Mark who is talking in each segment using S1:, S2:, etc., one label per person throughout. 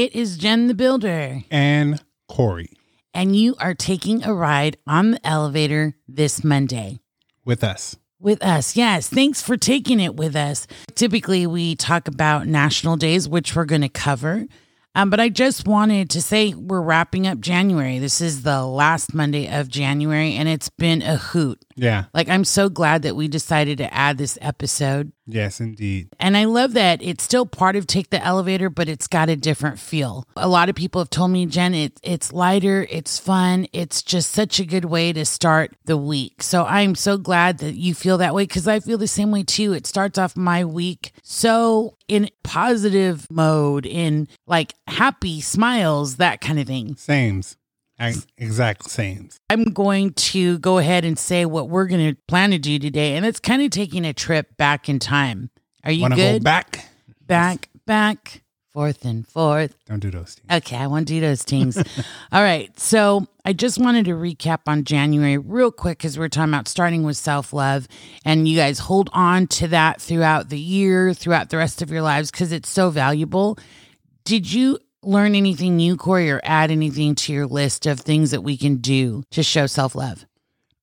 S1: It is Jen the Builder,
S2: and Corey
S1: and you are taking a ride on the elevator this Monday
S2: with us.
S1: with us. Yes, thanks for taking it with us. Typically, we talk about national days, which we're going to cover. Um, but I just wanted to say we're wrapping up January. This is the last Monday of January, and it's been a hoot.
S2: Yeah.
S1: Like, I'm so glad that we decided to add this episode.
S2: Yes, indeed.
S1: And I love that it's still part of Take the Elevator, but it's got a different feel. A lot of people have told me, Jen, it, it's lighter, it's fun, it's just such a good way to start the week. So I'm so glad that you feel that way because I feel the same way too. It starts off my week so in positive mode, in like happy smiles, that kind of thing.
S2: Sames. Ex- Exact sames.
S1: I'm going to go ahead and say what we're going to plan to do today. And it's kind of taking a trip back in time. Are you
S2: Want to
S1: good?
S2: go back?
S1: back, back, forth and forth.
S2: Don't do those things.
S1: Okay, I want to do those things. All right. So I just wanted to recap on January real quick because we're talking about starting with self love. And you guys hold on to that throughout the year, throughout the rest of your lives because it's so valuable. Did you learn anything new, Corey, or add anything to your list of things that we can do to show self love?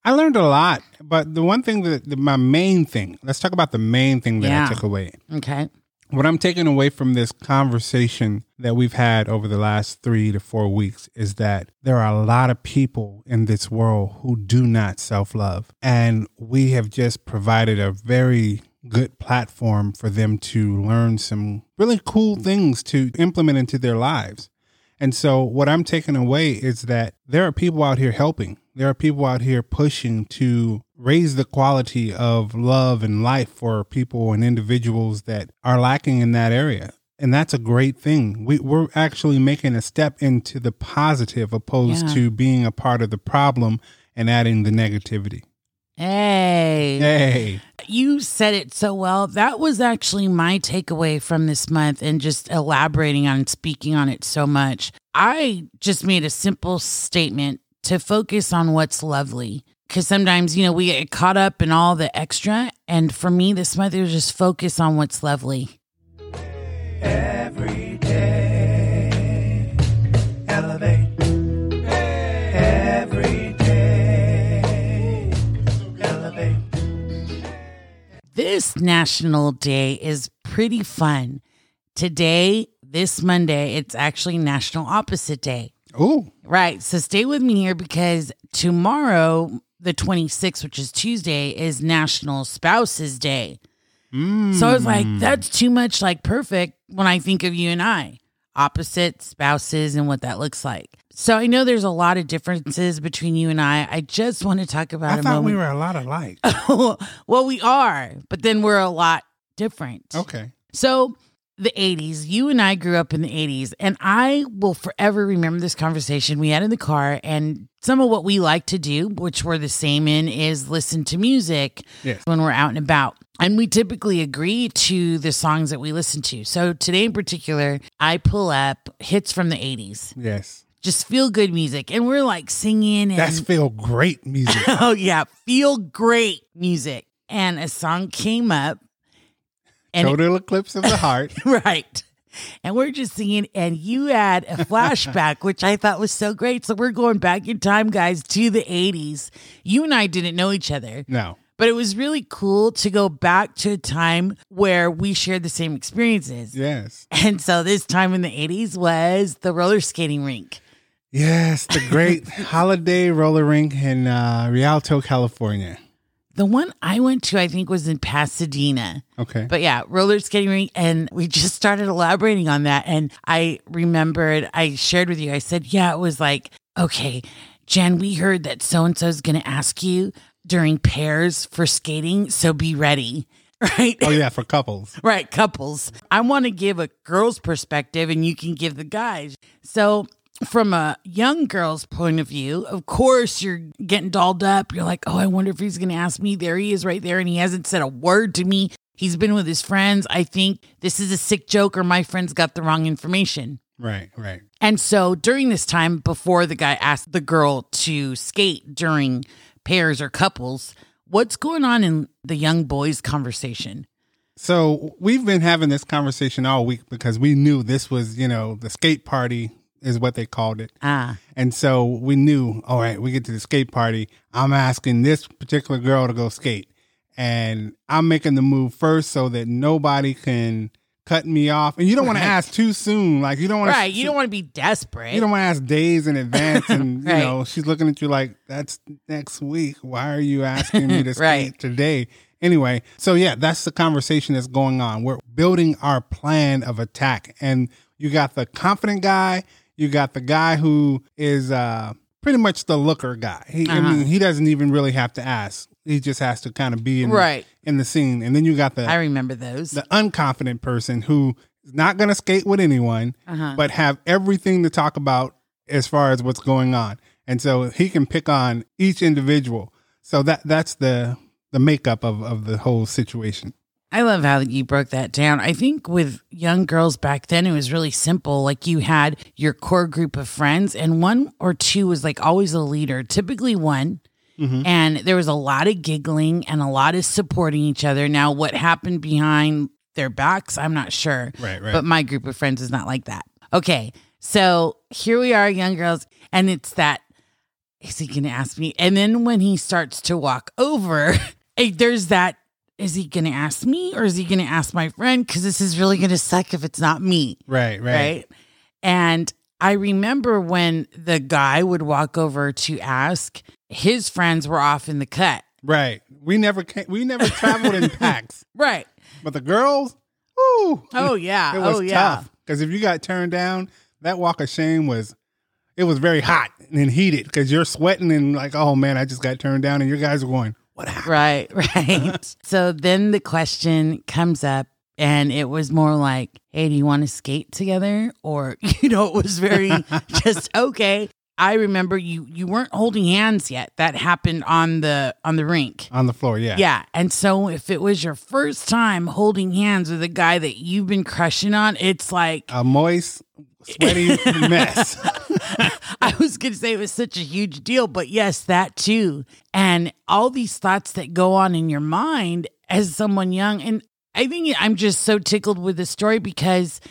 S2: I learned a lot, but the one thing that the, my main thing, let's talk about the main thing that
S1: Yeah.
S2: I took away.
S1: Okay.
S2: What I'm taking away from this conversation that we've had over the last three to four weeks is that there are a lot of people in this world who do not self love. And we have just provided a very good platform for them to learn some really cool things to implement into their lives. And so, what I'm taking away is that there are people out here helping. There are people out here pushing to raise the quality of love and life for people and individuals that are lacking in that area. And that's a great thing. We, we're actually making a step into the positive opposed
S1: Yeah.
S2: to being a part of the problem and adding the negativity.
S1: Hey.
S2: Hey,
S1: You said it so well. That was actually my takeaway from this month and just elaborating on speaking on it so much. I just made a simple statement to focus on what's lovely. Because sometimes, you know, we get caught up in all the extra. And for me, this month, it was just focus on what's lovely.
S3: Every day,
S1: This National Day is pretty fun. Today, this Monday, it's actually National Opposite Day.
S2: Oh.
S1: Right. So stay with me here because tomorrow, the 26th, which is Tuesday, is National Spouses Day. So I was like, hmm. that's too much like perfect when I think of you and I, opposite spouses and what that looks like. So I know there's a lot of differences between you and I. I just want to talk about
S2: I
S1: a
S2: thought
S1: moment.
S2: we were a lot alike.
S1: well, we are, but then we're a lot different.
S2: Okay.
S1: So, the 80s, you and I grew up in the 80s, and I will forever remember this conversation we had in the car. And some of what we like to do, which we're the same in, is listen to music
S2: Yes.
S1: when we're out and about. And we typically agree to the songs that we listen to. So, today in particular, I pull up hits from the 80s,
S2: Yes.
S1: Just feel good music. And we're like singing and
S2: That's feel great music.
S1: oh yeah, feel great music. And a song came up, and it-
S2: Total eclipse of the heart.
S1: right. And we're just singing, and you had a flashback, which I thought was so great. So we're going back in time, guys, to the 80s. You and I didn't know each other,
S2: No.
S1: but it was really cool to go back to a time where we shared the same experiences.
S2: Yes.
S1: And so this time in the 80s was the roller skating rink.
S2: Yes, the great holiday roller rink in uh, Rialto, California.
S1: The one I went to, I think, was in Pasadena.
S2: Okay.
S1: But yeah, roller skating rink. And we just started elaborating on that. And I remembered, I shared with you, I said, yeah, it was like, okay, Jen, we heard that so and so is going to ask you during pairs for skating. So be ready. Right.
S2: oh yeah, for couples.
S1: Right, couples. I want to give a girl's perspective and you can give the guys. So, from a young girl's point of view, of course, you're getting dolled up. You're like, oh, I wonder if he's going to ask me. There he is right there. And he hasn't said a word to me. He's been with his friends. I think this is a sick joke or my friends got the wrong information.
S2: Right, right.
S1: And so during this time, before the guy asked the girl to skate during pairs or couples, what's going on in the young boys' conversation?
S2: So we've been having this conversation all week because we knew this was, you know, the skate party is what they called it.
S1: Ah,
S2: And so we knew, all right, we get to the skate party. I'm asking this particular girl to go skate. And I'm making the move first so that nobody can cut me off. And you don't want to ask too soon. Like you don't want
S1: right. You don't want to be desperate.
S2: you don't want to ask days in advance and
S1: Right.
S2: you know, she's looking at you like that's next week. Why are you asking me to skate
S1: Right.
S2: today? Anyway, so yeah, that's the conversation that's going on. We're building our plan of attack. And you got the confident guy, you got the guy who is uh pretty much the looker guy. He
S1: Uh-huh.
S2: mean, he doesn't even really have to ask. He just has to kind of be in
S1: Right.
S2: in the scene. And then you got the
S1: I remember those.
S2: the unconfident person who is not going to skate with anyone,
S1: Uh-huh.
S2: but have everything to talk about as far as what's going on, and so he can pick on each individual. So that that's the the makeup of of the whole situation.
S1: I love how you broke that down. I think with young girls back then, it was really simple. Like you had your core group of friends, and one or two was like always a leader, typically one. Mm-hmm. And there was a lot of giggling and a lot of supporting each other. Now, what happened behind their backs, I'm not sure.
S2: Right, right.
S1: But my group of friends is not like that. Okay. So here we are, young girls, and it's that is he going to ask me? And then when he starts to walk over, there's that is he going to ask me or is he going to ask my friend? Because this is really going to suck if it's not me.
S2: Right, right,
S1: Right. And I remember when the guy would walk over to ask, his friends were off in the cut.
S2: right. We never came, we never traveled in packs,
S1: Right.
S2: but the girls, ooh,
S1: Oh, yeah.
S2: it was
S1: oh, yeah.
S2: tough because if you got turned down, that walk of shame was. It was very hot and heated because you're sweating and like, oh man, I just got turned down, and your guys are going, what happened?
S1: Right, right. so then the question comes up, and it was more like, hey, do you want to skate together? Or, you know, it was very just okay. I remember you you weren't holding hands yet. That happened on the on the rink.
S2: On the floor, yeah.
S1: Yeah. And so if it was your first time holding hands with a guy that you've been crushing on, it's like
S2: a moist, sweaty mess.
S1: I was going to say it was such a huge deal, but yes, that too. And all these thoughts that go on in your mind as someone young. And I think I'm just so tickled with the story because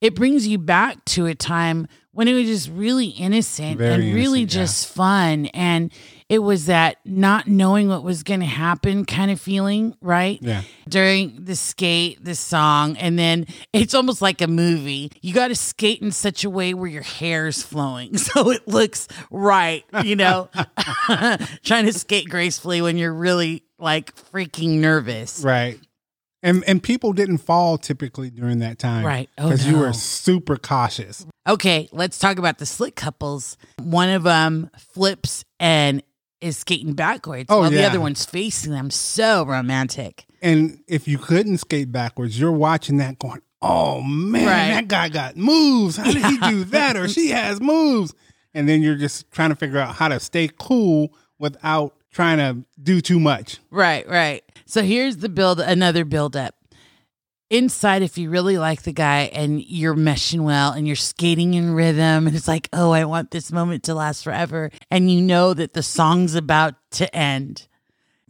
S1: it brings you back to a time when it was just really innocent
S2: Very
S1: and really
S2: innocent, yeah.
S1: just fun. And it was that not knowing what was going to happen kind of feeling, right?
S2: Yeah.
S1: During the skate, the song, and then it's almost like a movie. You got to skate in such a way where your hair's flowing so it looks right, you know? Trying to skate gracefully when you're really like freaking nervous.
S2: Right. And and people didn't fall typically during that time.
S1: Right. Oh,
S2: Because you were super cautious.
S1: Okay, let's talk about the slick couples. One of them flips and is skating backwards
S2: Oh,
S1: while the other one's facing them. So romantic.
S2: And if you couldn't skate backwards, you're watching that going, Oh man,
S1: Right.
S2: that guy got moves. How did he do that? Or she has moves. And then you're just trying to figure out how to stay cool without trying to do too much.
S1: Right, right. So here's the build, another build up. Inside, if you really like the guy and you're meshing well and you're skating in rhythm, and it's like, oh, I want this moment to last forever. And you know that the song's about to end.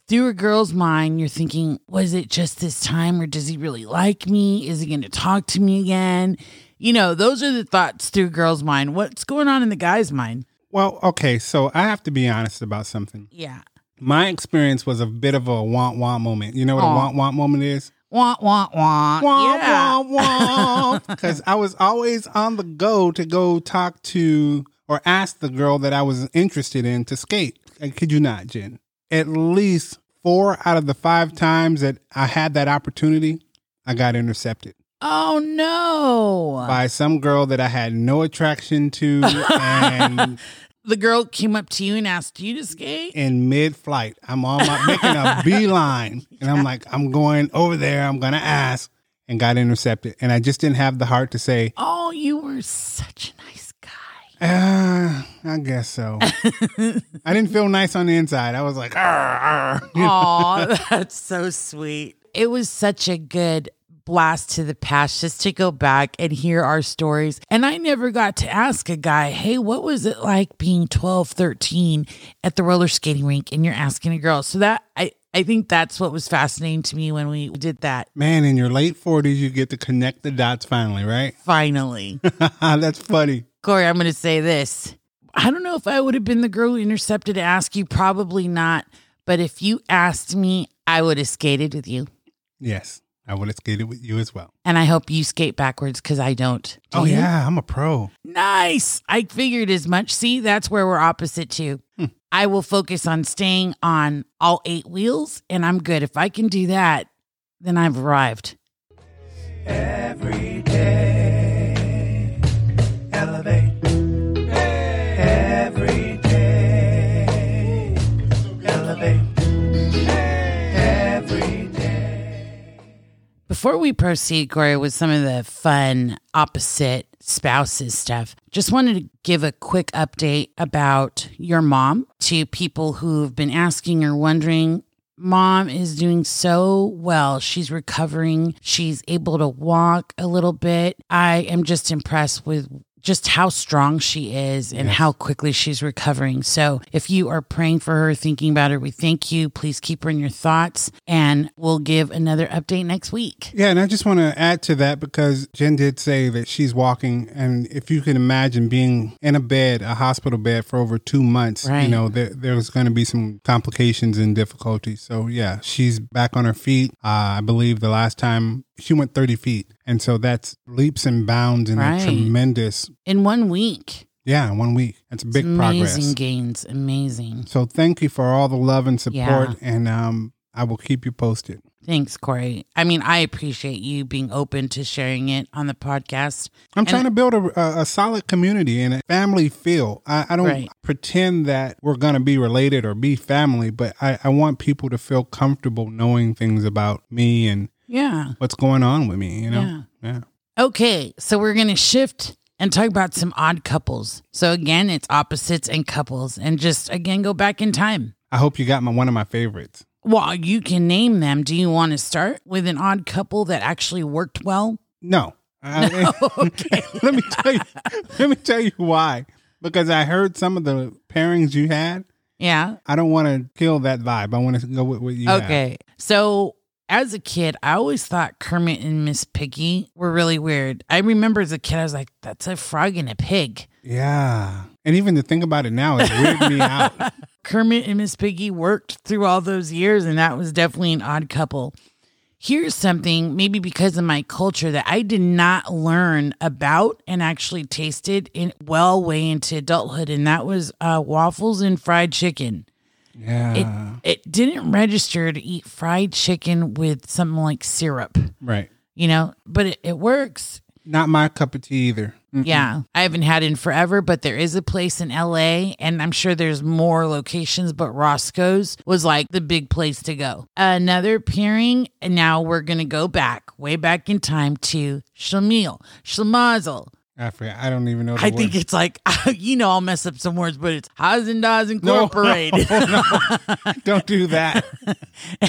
S1: Through a girl's mind, you're thinking, was it just this time or does he really like me? Is he going to talk to me again? You know, those are the thoughts through a girl's mind. What's going on in the guy's mind?
S2: Well, okay, so I have to be honest about something.
S1: Yeah.
S2: My experience was a bit of a want want moment. You know what
S1: Aw.
S2: a want want moment is?
S1: Want, want, want. Yeah.
S2: wah, wah. Because I was always on the go to go talk to or ask the girl that I was interested in to skate. I kid you not, Jen. At least four out of the five times that I had that opportunity, I got intercepted
S1: Oh, no.
S2: by some girl that I had no attraction to. and
S1: the girl came up to you and asked you to skate?
S2: in mid flight, I'm on my making a beeline. And I'm like, I'm going over there. I'm going to ask. And got intercepted. And I just didn't have the heart to say,
S1: Oh, you were such a nice guy.
S2: Uh, I guess so. I didn't feel nice on the inside. I was like.
S1: Oh, that's so sweet. It was such a good blast to the past just to go back and hear our stories. And I never got to ask a guy, hey, what was it like being 12, 13 at the roller skating rink and you're asking a girl? So that I I think that's what was fascinating to me when we did that.
S2: Man, in your late 40s, you get to connect the dots finally, right?
S1: Finally.
S2: That's funny.
S1: Corey, I'm going to say this. I don't know if I would have been the girl who intercepted to ask you. Probably not. But if you asked me, I would have skated with you.
S2: Yes, I would have skated with you as well.
S1: And I hope you skate backwards because I don't. Do
S2: oh,
S1: you?
S2: yeah, I'm a pro.
S1: Nice. I figured as much. See, that's where we're opposite too. Hmm. I will focus on staying on all eight wheels and I'm good. If I can do that, then I've arrived.
S3: Every day,
S1: Before we proceed, Corey, with some of the fun opposite spouses stuff, just wanted to give a quick update about your mom to people who've been asking or wondering. Mom is doing so well. She's recovering. She's able to walk a little bit. I am just impressed with just how strong she is and
S2: Yes.
S1: how quickly she's recovering. So, if you are praying for her, thinking about her, we thank you. Please keep her in your thoughts, and we'll give another update next week.
S2: Yeah, and I just want to add to that because Jen did say that she's walking, and if you can imagine being in a bed, a hospital bed for over two months,
S1: Right.
S2: you know, there, there's going to be some complications and difficulties. So yeah, she's back on her feet. Uh, I believe the last time she went 30 feet, and so that's leaps and bounds and
S1: Right.
S2: a tremendous.
S1: In one week,
S2: Yeah, in one week. That's big
S1: amazing
S2: progress.
S1: gains. Amazing.
S2: So thank you for all the love and support,
S1: Yeah.
S2: and um, I will keep you posted.
S1: Thanks, Corey. I mean, I appreciate you being open to sharing it on the podcast.
S2: I'm
S1: And-
S2: trying to build a, a, a solid community and a family feel. I, I don't
S1: Right.
S2: pretend that we're going to be related or be family, but I, I want people to feel comfortable knowing things about me and
S1: Yeah.
S2: what's going on with me, you know?
S1: Yeah.
S2: Yeah.
S1: Okay, so we're going to shift and talk about some odd couples. So again, it's opposites and couples and just again go back in time.
S2: I hope you got my one of my favorites.
S1: Well, you can name them. Do you want to start with an odd couple that actually worked well?
S2: No. I- let me tell you. Let me tell you why. Because I heard some of the pairings you had.
S1: Yeah.
S2: I don't want to kill that vibe. I want to go with what you have.
S1: Okay. So as a kid, I always thought Kermit and Miss Piggy were really weird. I remember as a kid, I was like, that's a frog and a pig.
S2: Yeah. And even to think about it now, it weirded me out.
S1: Kermit and Miss Piggy worked through all those years, and that was definitely an odd couple. Here's something, maybe because of my culture, that I did not learn about and actually tasted in well way into adulthood, and that was uh, waffles and fried chicken.
S2: Yeah.
S1: It it didn't register to eat fried chicken with something like syrup,
S2: right.
S1: you know, but it, it works.
S2: Not my cup of tea either. Mm.
S1: Yeah. I haven't had it in forever, but there is a place in LA and I'm sure there's more locations, but Roscoe's was like the big place to go. Another pairing, and now we're going to go back, way back in time to Schlemiel, Schlemazel.
S2: I forget. I don't even know. The
S1: I think it's like, you know, I'll mess up some words, but it's Hazendas
S2: No,
S1: Incorporated.
S2: no, don't do that.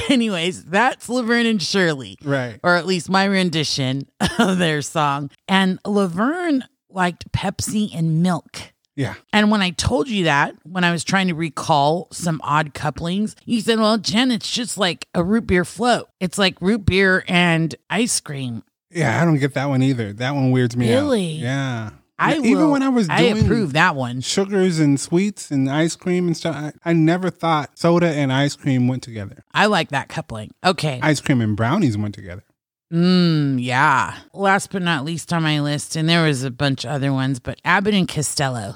S1: Anyways, that's Laverne and Shirley.
S2: Right.
S1: or at least my rendition of their song. And Laverne liked Pepsi and milk.
S2: Yeah.
S1: And when I told you that, when I was trying to recall some odd couplings, you said, Well, Jen, it's just like a root beer float. It's like root beer and ice cream.
S2: Yeah. I don't get that one either. That one weirds me
S1: Really?
S2: out. Yeah.
S1: I
S2: Yeah, even
S1: will-
S2: when I was
S1: I
S2: doing
S1: approve that one.
S2: sugars and sweets and ice cream and stuff, I, I never thought soda and ice cream went together.
S1: I like that coupling. Okay.
S2: Ice cream and brownies went together.
S1: Mmm, yeah. Last but not least on my list, and there was a bunch of other ones, but Abbott and Costello.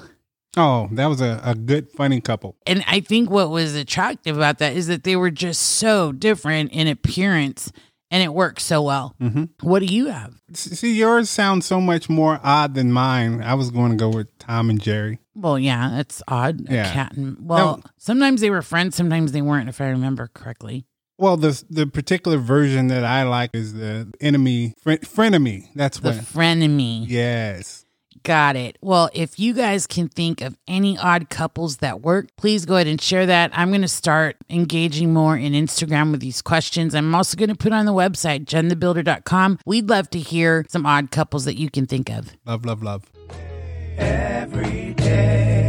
S2: Oh, that was a, a good, funny couple.
S1: And I think what was attractive about that is that they were just so different in appearance and it works so well.
S2: hmm
S1: What do you have?
S2: See, yours sounds so much more odd than mine. I was going to go with Tom and Jerry.
S1: Well, yeah, it's odd. A
S2: Yeah.
S1: cat and well,
S2: No.
S1: sometimes they were friends, sometimes they weren't, if I remember correctly.
S2: Well, the the particular version that I like is the enemy fren- frenemy. That's what.
S1: The
S2: what.
S1: frenemy.
S2: Yes.
S1: Got it. Well, if you guys can think of any odd couples that work, please go ahead and share that. I'm going to start engaging more in Instagram with these questions. I'm also going to put on the website, jenthebuilder.com. We'd love to hear some odd couples that you can think of.
S2: Love, love, love.
S3: Every day, elevate. Every day,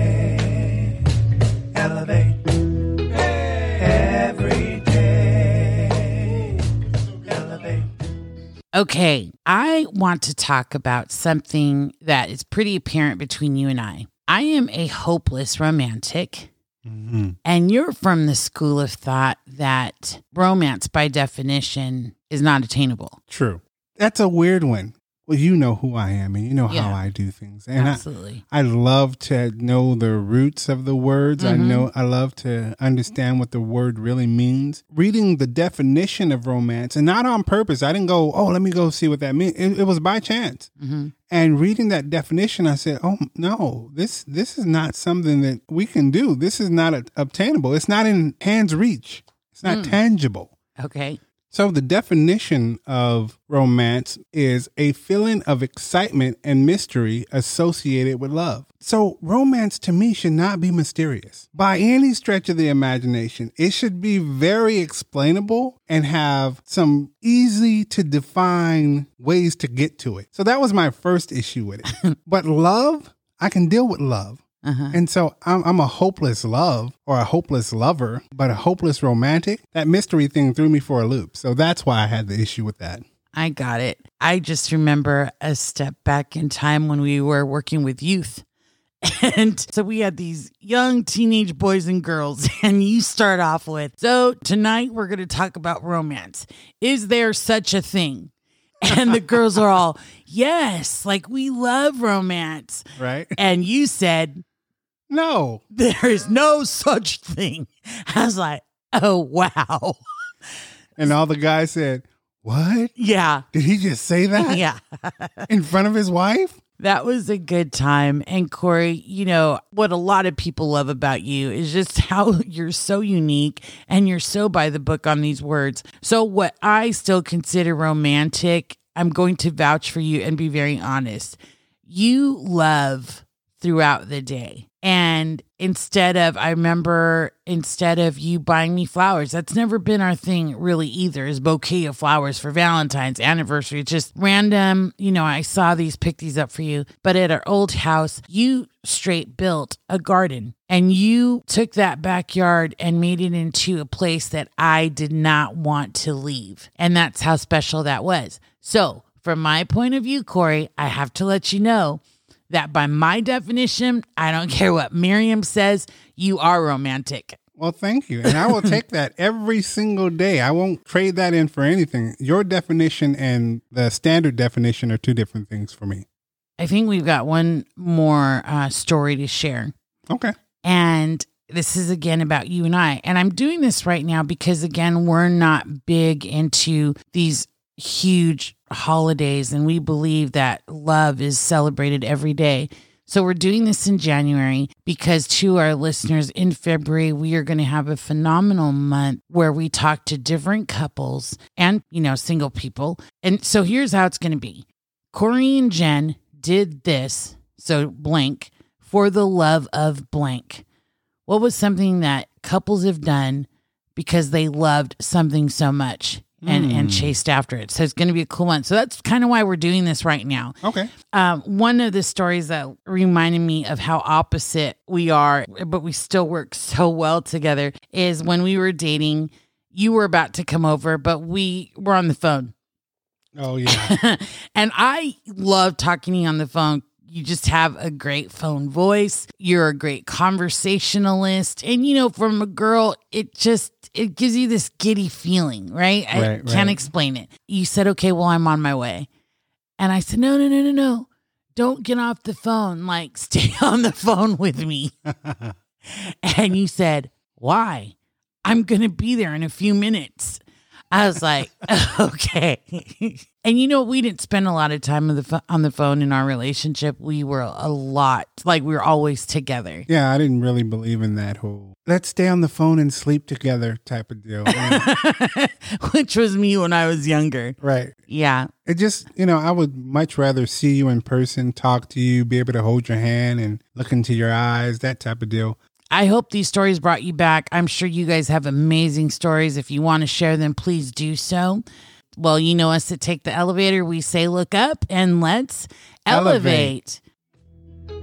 S1: Okay, I want to talk about something that is pretty apparent between you and I. I am a hopeless romantic,
S2: Mm-hmm.
S1: and you're from the school of thought that romance, by definition, is not attainable.
S2: True. That's a weird one. Well, you know who I am and you know
S1: Yeah.
S2: how I do things. And I,
S1: Absolutely.
S2: I love to know the roots of the words. I
S1: Mhm.
S2: know I love to understand what the word really means. Reading the definition of romance, and not on purpose. I didn't go, oh, let me go see what that means. It, it was by chance.
S1: hmm
S2: And reading that definition, I said, "Oh no, this this is not something that we can do. This is not a- obtainable. It's not in hands reach. It's not
S1: Mm.
S2: tangible."
S1: Okay.
S2: So the definition of romance is a feeling of excitement and mystery associated with love. So romance to me should not be mysterious. By any stretch of the imagination, it should be very explainable and have some easy to define ways to get to it. So that was my first issue with it. but love, I can deal with love.
S1: Uh-huh.
S2: And so I'm, I'm a hopeless love or a hopeless lover, but a hopeless romantic. That mystery thing threw me for a loop. So that's why I had the issue with that.
S1: I got it. I just remember a step back in time when we were working with youth. And so we had these young teenage boys and girls, and you start off with, So tonight we're going to talk about romance. Is there such a thing? And the girls are all, Yes, like we love romance.
S2: Right?
S1: And you said,
S2: No.
S1: There is no such thing. I was like, Oh, wow.
S2: And all the guys said, What?
S1: Yeah.
S2: Did he just say that
S1: Yeah.
S2: in front of his wife?
S1: That was a good time. And Corey, you know, what a lot of people love about you is just how you're so unique and you're so by the book on these words. So, what I still consider romantic, I'm going to vouch for you and be very honest. You love throughout the day. And instead of, I remember instead of you buying me flowers, that's never been our thing really either, is bouquet of flowers for Valentine's anniversary. It's just random. You know, I saw these, picked these up for you. But at our old house, you straight built a garden and you took that backyard and made it into a place that I did not want to leave. And that's how special that was. So, from my point of view, Corey, I have to let you know that by my definition, I don't care what Merriam says, you are romantic.
S2: Well, thank you. And I will take that every single day. I won't trade that in for anything. Your definition and the standard definition are two different things for me.
S1: I think we've got one more uh, story to share.
S2: Okay.
S1: And this is again about you and I. And I'm doing this right now because, again, we're not big into these huge holidays and we believe that love is celebrated every day. So we're doing this in January because to our listeners in February we are going to have a phenomenal month where we talk to different couples and you know single people. And so here's how it's going to be. Corey and Jen did this, so blank, for the love of blank. What was something that couples have done because they loved something so much and, and
S2: Hmm.
S1: chased after it? So it's going to be a cool one. So that's kind of why we're doing this right now.
S2: Okay.
S1: Um, one of the stories that reminded me of how opposite we are, but we still work so well together, is when we were dating. You were about to come over, but we were on the phone.
S2: Oh, yeah.
S1: and I love talking to you on the phone. You just have a great phone voice. You're a great conversationalist. And you know, from a girl, it just it gives you this giddy feeling, right? I
S2: Right,
S1: can't explain it. You said, "Okay, well, I'm on my way." And I said, "No, no, no, no, no. Don't get off the phone. Like stay on the phone with me." and you said, "Why?" I'm going to be there in a few minutes. I was like, okay. And you know, we didn't spend a lot of time on the, on the phone in our relationship. We were a lot, like, we were always together.
S2: yeah, I didn't really believe in that whole let's stay on the phone and sleep together type of deal. Yeah.
S1: Which was me when I was younger.
S2: right.
S1: Yeah.
S2: It just, you know, I would much rather see you in person, talk to you, be able to hold your hand and look into your eyes, that type of deal.
S1: I hope these stories brought you back. I'm sure you guys have amazing stories. If you want to share them, please do so. Well, you know us to Take the Elevator. We say look up and let's elevate.
S2: Elevate.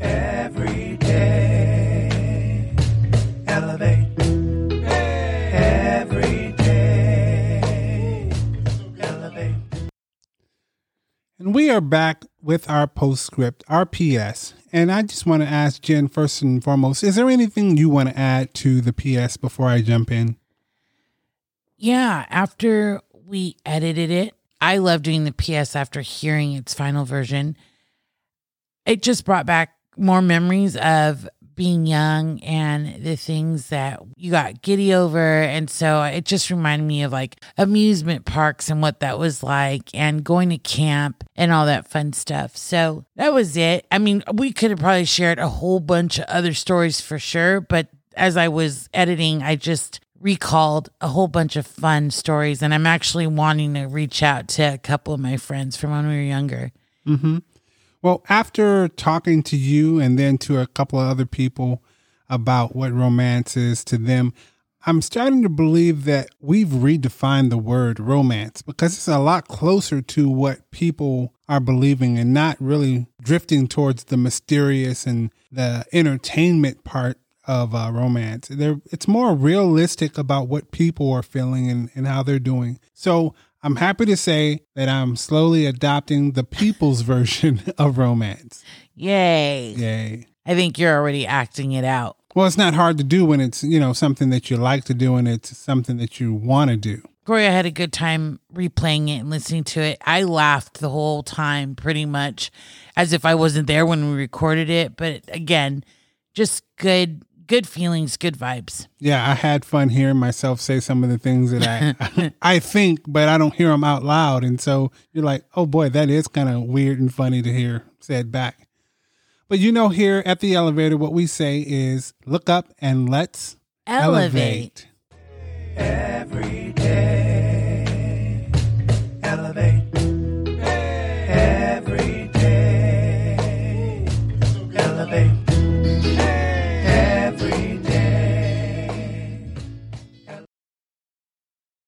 S3: every day. Elevate.
S2: And we are back with our postscript, our PS. And I just want to ask Jen, first and foremost, is there anything you want to add to the PS before I jump in?
S1: Yeah, after we edited it, I love doing the PS after hearing its final version. It just brought back more memories of being young and the things that you got giddy over. And so it just reminded me of like amusement parks and what that was like and going to camp and all that fun stuff. So that was it. I mean, we could have probably shared a whole bunch of other stories for sure, but as I was editing, I just recalled a whole bunch of fun stories and I'm actually wanting to reach out to a couple of my friends from when we were younger.
S2: Mm-hmm. Well, after talking to you and then to a couple of other people about what romance is to them, I'm starting to believe that we've redefined the word romance because it's a lot closer to what people are believing and not really drifting towards the mysterious and the entertainment part of uh, romance. They're, it's more realistic about what people are feeling and, and how they're doing. So I'm happy to say that I'm slowly adopting the people's version of romance.
S1: Yay.
S2: Yay.
S1: I think you're already acting it out.
S2: Well, it's not hard to do when it's, you know, something that you like to do and it's something that you want to do.
S1: Gloria had a good time replaying it and listening to it. I laughed the whole time pretty much as if I wasn't there when we recorded it. But again, just good good feelings, good vibes.
S2: Yeah, I had fun hearing myself say some of the things that I I think, but I don't hear them out loud, and so you're like, oh boy, that is kind of weird and funny to hear said back. But you know, here at the elevator, what we say is, look up and let's
S1: Elevate.
S2: elevate.
S3: Every day, elevate.